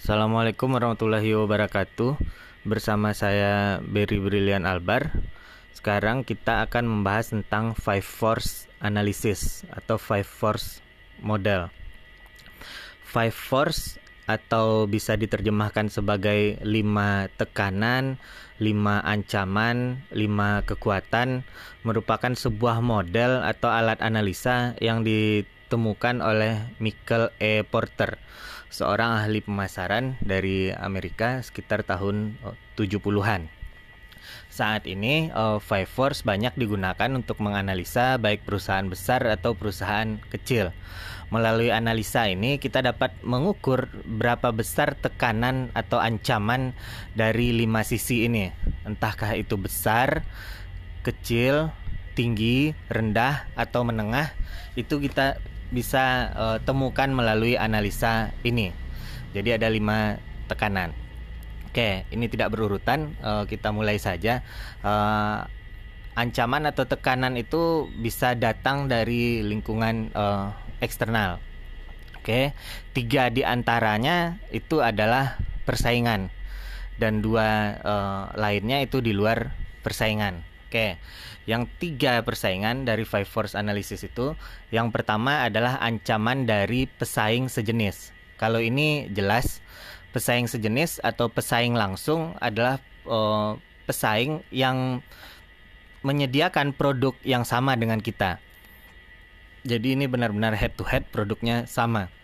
Assalamualaikum warahmatullahi wabarakatuh. Bersama saya Berry Brilian Albar. Sekarang kita akan membahas tentang five force analysis atau five force model. Five force atau bisa diterjemahkan sebagai lima tekanan, lima ancaman, lima kekuatan merupakan sebuah model atau alat analisa yang ditemukan oleh Michael E. Porter, seorang ahli pemasaran dari Amerika sekitar tahun 70-an. Saat ini uh, Five Force banyak digunakan untuk menganalisa baik perusahaan besar atau perusahaan kecil. Melalui analisa ini kita dapat mengukur berapa besar tekanan atau ancaman dari lima sisi ini. Entahkah itu besar, kecil, tinggi, rendah atau menengah, itu kita bisa uh, temukan melalui analisa ini. Jadi ada lima tekanan. Oke, ini tidak berurutan. Uh, kita mulai saja. Uh, ancaman atau tekanan itu bisa datang dari lingkungan uh, eksternal. Oke, tiga di antaranya itu adalah persaingan dan dua uh, lainnya itu di luar persaingan. Oke, yang tiga persaingan dari five force analysis itu, yang pertama adalah ancaman dari pesaing sejenis. Kalau ini jelas pesaing sejenis atau pesaing langsung adalah uh, pesaing yang menyediakan produk yang sama dengan kita. Jadi ini benar-benar head to head produknya sama.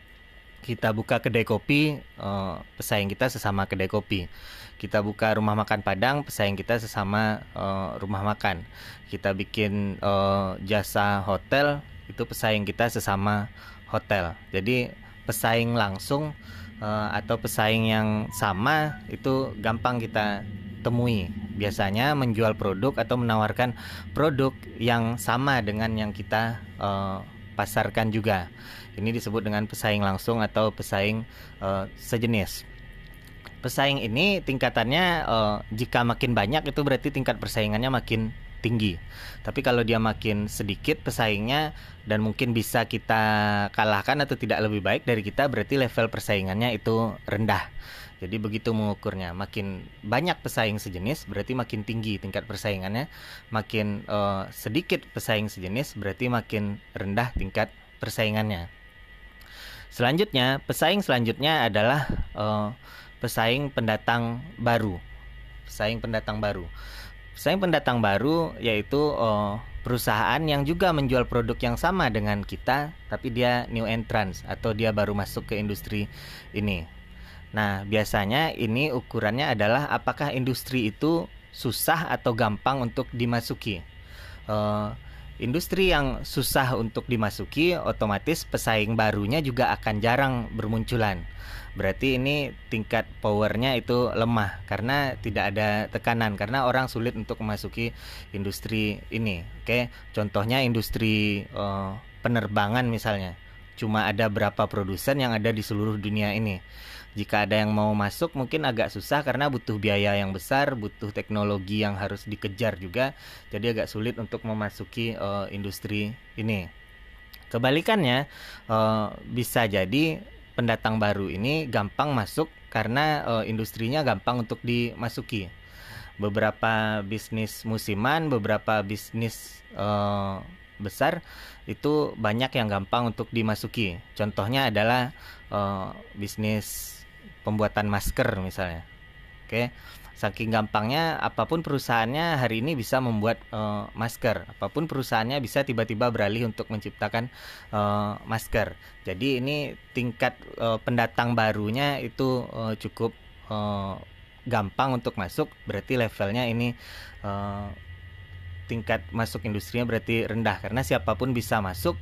Kita buka kedai kopi, uh, pesaing kita sesama kedai kopi. Kita buka rumah makan Padang, pesaing kita sesama uh, rumah makan. Kita bikin uh, jasa hotel, itu pesaing kita sesama hotel. Jadi pesaing langsung uh, atau pesaing yang sama itu gampang kita temui. Biasanya menjual produk atau menawarkan produk yang sama dengan yang kita uh, pasarkan juga. Ini disebut dengan pesaing langsung atau pesaing uh, sejenis. Pesaing ini tingkatannya uh, jika makin banyak itu berarti tingkat persaingannya makin tinggi. Tapi kalau dia makin sedikit pesaingnya dan mungkin bisa kita kalahkan atau tidak lebih baik dari kita berarti level persaingannya itu rendah. Jadi begitu mengukurnya, makin banyak pesaing sejenis berarti makin tinggi tingkat persaingannya, makin uh, sedikit pesaing sejenis berarti makin rendah tingkat persaingannya. Selanjutnya, pesaing selanjutnya adalah uh, pesaing pendatang baru. Pesaing pendatang baru. Saya pendatang baru yaitu uh, perusahaan yang juga menjual produk yang sama dengan kita tapi dia new entrance atau dia baru masuk ke industri ini. Nah, biasanya ini ukurannya adalah apakah industri itu susah atau gampang untuk dimasuki. Uh, industri yang susah untuk dimasuki otomatis pesaing barunya juga akan jarang bermunculan. Berarti ini tingkat powernya itu lemah karena tidak ada tekanan karena orang sulit untuk memasuki industri ini. Oke contohnya industri uh, penerbangan misalnya cuma ada berapa produsen yang ada di seluruh dunia ini. Jika ada yang mau masuk mungkin agak susah karena butuh biaya yang besar butuh teknologi yang harus dikejar juga. Jadi agak sulit untuk memasuki uh, industri ini. Kebalikannya uh, bisa jadi pendatang baru ini gampang masuk karena uh, industrinya gampang untuk dimasuki. Beberapa bisnis musiman, beberapa bisnis uh, besar itu banyak yang gampang untuk dimasuki. Contohnya adalah uh, bisnis pembuatan masker misalnya. Oke. Okay saking gampangnya apa pun perusahaannya hari ini bisa membuat uh, masker apa pun perusahaannya bisa tiba-tiba beralih untuk menciptakan uh, masker jadi ini tingkat uh, pendatang barunya itu uh, cukup uh, gampang untuk masuk berarti levelnya ini uh, tingkat masuk industrinya berarti rendah. Karena siapa pun bisa masuk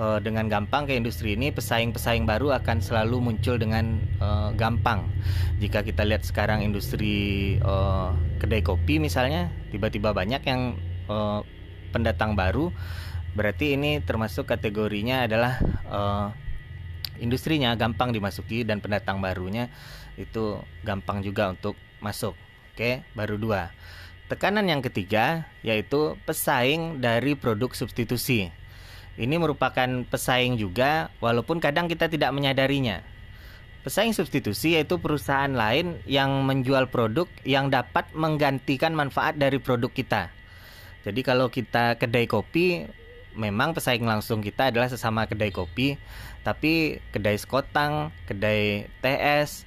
uh, dengan gampang ke industri ini pesaing-pesaing baru akan selalu muncul dengan uh, gampang. Jika kita lihat sekarang industri uh, kedai kopi misalnya tiba-tiba banyak yang uh, pendatang baru berarti ini termasuk kategorinya adalah uh, industrinya gampang dimasuki dan pendatang barunya itu gampang juga untuk masuk. Oke baru dua Tekanan yang ketiga yaitu pesaing dari produk substitusi. Ini merupakan pesaing juga walaupun kadang kita tidak menyadarinya. Pesaing substitusi yaitu perusahaan lain yang menjual produk yang dapat menggantikan manfaat dari produk kita. Jadi kalau kita kedai kopi, memang pesaing langsung kita adalah sesama kedai kopi, tapi kedai sekotang, kedai TS,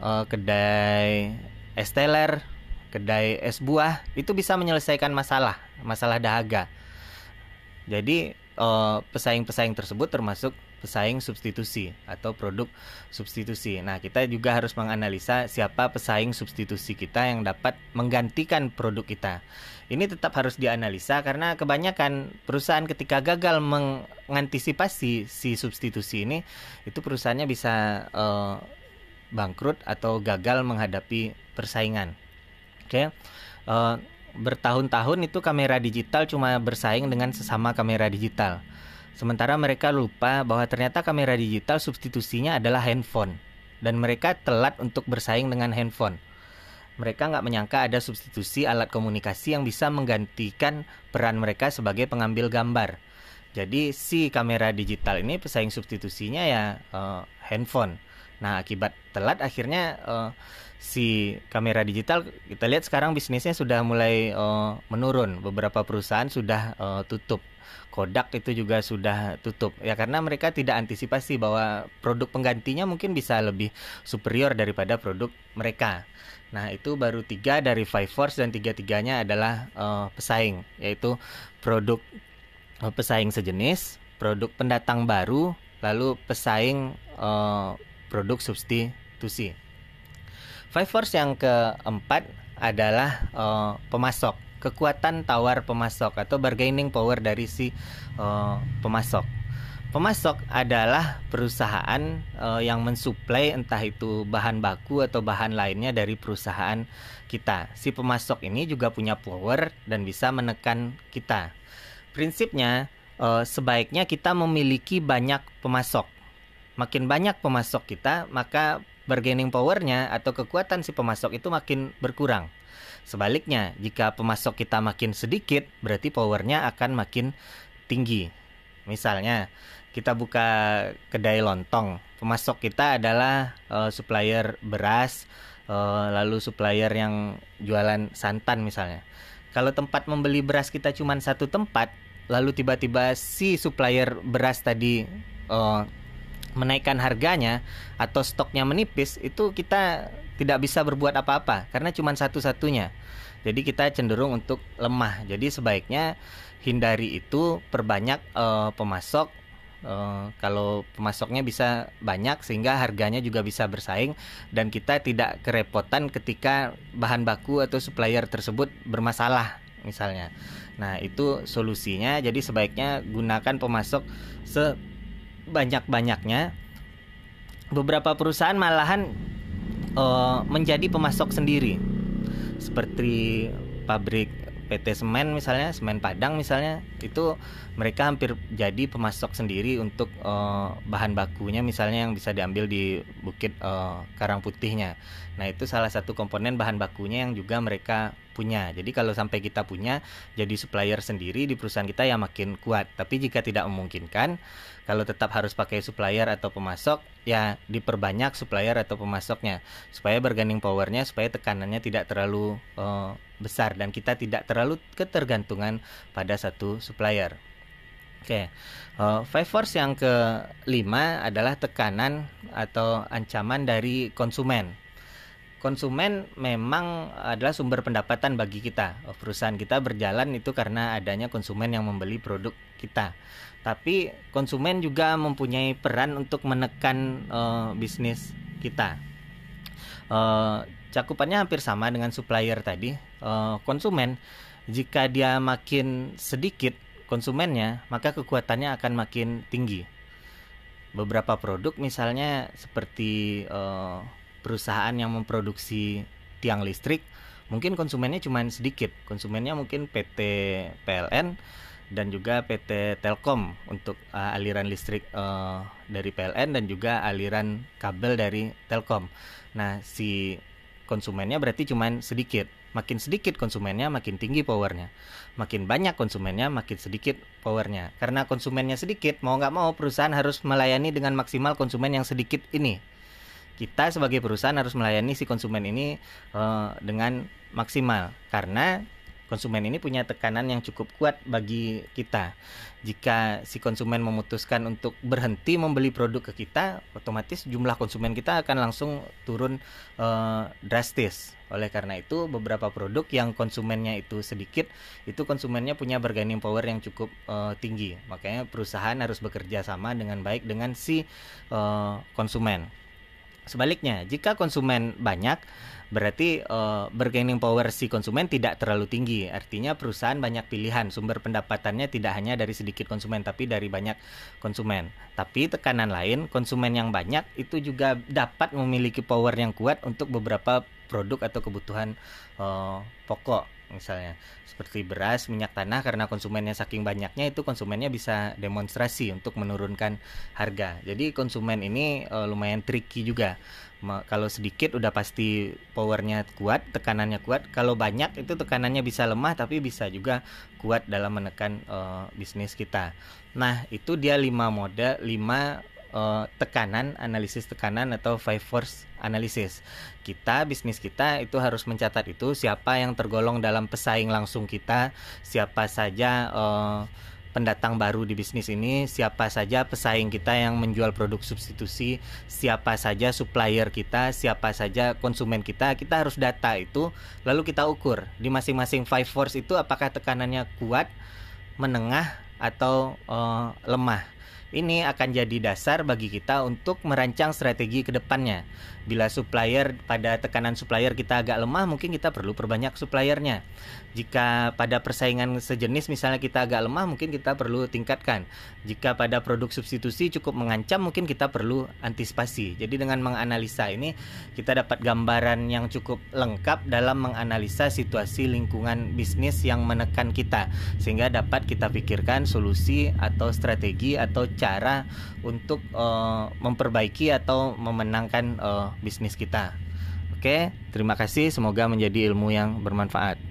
uh, kedai es teler, kedai es buah itu bisa menyelesaikan masalah, masalah dahaga. Jadi uh, pesaing-pesaing tersebut termasuk pesaing substitusi atau produk substitusi. Nah, kita juga harus menganalisa siapa pesaing substitusi kita yang dapat menggantikan produk kita. Ini tetap harus dianalisa karena kebanyakan perusahaan ketika gagal mengantisipasi si substitusi ini, itu perusahaannya bisa uh, bangkrut atau gagal menghadapi persaingan. Okay? Uh, eh, bertahun-tahun itu kamera digital cuma bersaing dengan sesama kamera digital. Sementara mereka lupa bahwa ternyata kamera digital substitusinya adalah handphone dan mereka telat untuk bersaing dengan handphone. Mereka nggak menyangka ada substitusi alat komunikasi yang bisa menggantikan peran mereka sebagai pengambil gambar. Jadi si kamera digital ini pesaing substitusinya ya uh, handphone. Nah akibat telat akhirnya uh, si kamera digital kita lihat sekarang bisnisnya sudah mulai uh, menurun. Beberapa perusahaan sudah uh, tutup. Kodak itu juga sudah tutup ya karena mereka tidak antisipasi bahwa produk penggantinya mungkin bisa lebih superior daripada produk mereka. Nah itu baru tiga dari Five Force dan tiga tiganya adalah uh, pesaing yaitu produk uh, pesaing sejenis, produk pendatang baru, lalu pesaing uh, produk substitusi. Five force yang keempat adalah uh, pemasok, kekuatan tawar pemasok atau bargaining power dari si uh, pemasok. Pemasok adalah perusahaan uh, yang mensuplai entah itu bahan baku atau bahan lainnya dari perusahaan kita. Si pemasok ini juga punya power dan bisa menekan kita. Prinsipnya uh, sebaiknya kita memiliki banyak pemasok. Makin banyak pemasok kita, maka bargaining powernya atau kekuatan si pemasok itu makin berkurang. Sebaliknya, jika pemasok kita makin sedikit, berarti powernya akan makin tinggi. Misalnya, kita buka kedai lontong, pemasok kita adalah uh, supplier beras, uh, lalu supplier yang jualan santan misalnya. Kalau tempat membeli beras kita cuma satu tempat, lalu tiba-tiba si supplier beras tadi uh, menaikkan harganya atau stoknya menipis itu kita tidak bisa berbuat apa-apa karena cuma satu-satunya. Jadi kita cenderung untuk lemah. Jadi sebaiknya hindari itu perbanyak uh, pemasok Uh, kalau pemasoknya bisa banyak sehingga harganya juga bisa bersaing dan kita tidak kerepotan ketika bahan baku atau supplier tersebut bermasalah misalnya. Nah, itu solusinya. Jadi sebaiknya gunakan pemasok se banyak-banyaknya beberapa perusahaan malahan uh, menjadi pemasok sendiri seperti pabrik PT Semen misalnya, Semen Padang misalnya, itu mereka hampir jadi pemasok sendiri untuk uh, bahan bakunya misalnya yang bisa diambil di Bukit uh, Karang Putihnya. Nah, itu salah satu komponen bahan bakunya yang juga mereka punya. Jadi kalau sampai kita punya jadi supplier sendiri di perusahaan kita ya makin kuat. Tapi jika tidak memungkinkan, kalau tetap harus pakai supplier atau pemasok, ya diperbanyak supplier atau pemasoknya supaya bargaining powernya, supaya tekanannya tidak terlalu uh, besar dan kita tidak terlalu ketergantungan pada satu supplier. Oke, okay. uh, five force yang kelima adalah tekanan atau ancaman dari konsumen konsumen memang adalah sumber pendapatan bagi kita. Perusahaan kita berjalan itu karena adanya konsumen yang membeli produk kita. Tapi konsumen juga mempunyai peran untuk menekan uh, bisnis kita. Uh, cakupannya hampir sama dengan supplier tadi. Uh, konsumen jika dia makin sedikit konsumennya, maka kekuatannya akan makin tinggi. Beberapa produk misalnya seperti uh, perusahaan yang memproduksi tiang listrik mungkin konsumennya cuma sedikit konsumennya mungkin PT PLN dan juga PT Telkom untuk uh, aliran listrik uh, dari PLN dan juga aliran kabel dari Telkom. Nah, si konsumennya berarti cuma sedikit. Makin sedikit konsumennya, makin tinggi powernya. Makin banyak konsumennya, makin sedikit powernya. Karena konsumennya sedikit, mau nggak mau perusahaan harus melayani dengan maksimal konsumen yang sedikit ini. Kita sebagai perusahaan harus melayani si konsumen ini uh, dengan maksimal karena konsumen ini punya tekanan yang cukup kuat bagi kita. Jika si konsumen memutuskan untuk berhenti membeli produk ke kita, otomatis jumlah konsumen kita akan langsung turun uh, drastis. Oleh karena itu, beberapa produk yang konsumennya itu sedikit, itu konsumennya punya bargaining power yang cukup uh, tinggi. Makanya perusahaan harus bekerja sama dengan baik dengan si uh, konsumen. Sebaliknya, jika konsumen banyak, berarti uh, bargaining power si konsumen tidak terlalu tinggi. Artinya perusahaan banyak pilihan, sumber pendapatannya tidak hanya dari sedikit konsumen tapi dari banyak konsumen. Tapi tekanan lain, konsumen yang banyak itu juga dapat memiliki power yang kuat untuk beberapa produk atau kebutuhan uh, pokok misalnya seperti beras, minyak tanah karena konsumennya saking banyaknya itu konsumennya bisa demonstrasi untuk menurunkan harga. Jadi konsumen ini uh, lumayan tricky juga. Ma kalau sedikit udah pasti powernya kuat, tekanannya kuat. Kalau banyak itu tekanannya bisa lemah tapi bisa juga kuat dalam menekan uh, bisnis kita. Nah, itu dia lima mode, lima uh, tekanan, analisis tekanan atau five force analisis. Kita bisnis kita itu harus mencatat itu siapa yang tergolong dalam pesaing langsung kita, siapa saja uh, pendatang baru di bisnis ini, siapa saja pesaing kita yang menjual produk substitusi, siapa saja supplier kita, siapa saja konsumen kita, kita harus data itu lalu kita ukur di masing-masing five force itu apakah tekanannya kuat, menengah atau uh, lemah. Ini akan jadi dasar bagi kita untuk merancang strategi ke depannya. Bila supplier pada tekanan supplier kita agak lemah, mungkin kita perlu perbanyak suppliernya. Jika pada persaingan sejenis misalnya kita agak lemah, mungkin kita perlu tingkatkan. Jika pada produk substitusi cukup mengancam, mungkin kita perlu antisipasi. Jadi dengan menganalisa ini kita dapat gambaran yang cukup lengkap dalam menganalisa situasi lingkungan bisnis yang menekan kita sehingga dapat kita pikirkan solusi atau strategi atau cara untuk uh, memperbaiki atau memenangkan uh, bisnis kita. Oke, terima kasih. Semoga menjadi ilmu yang bermanfaat.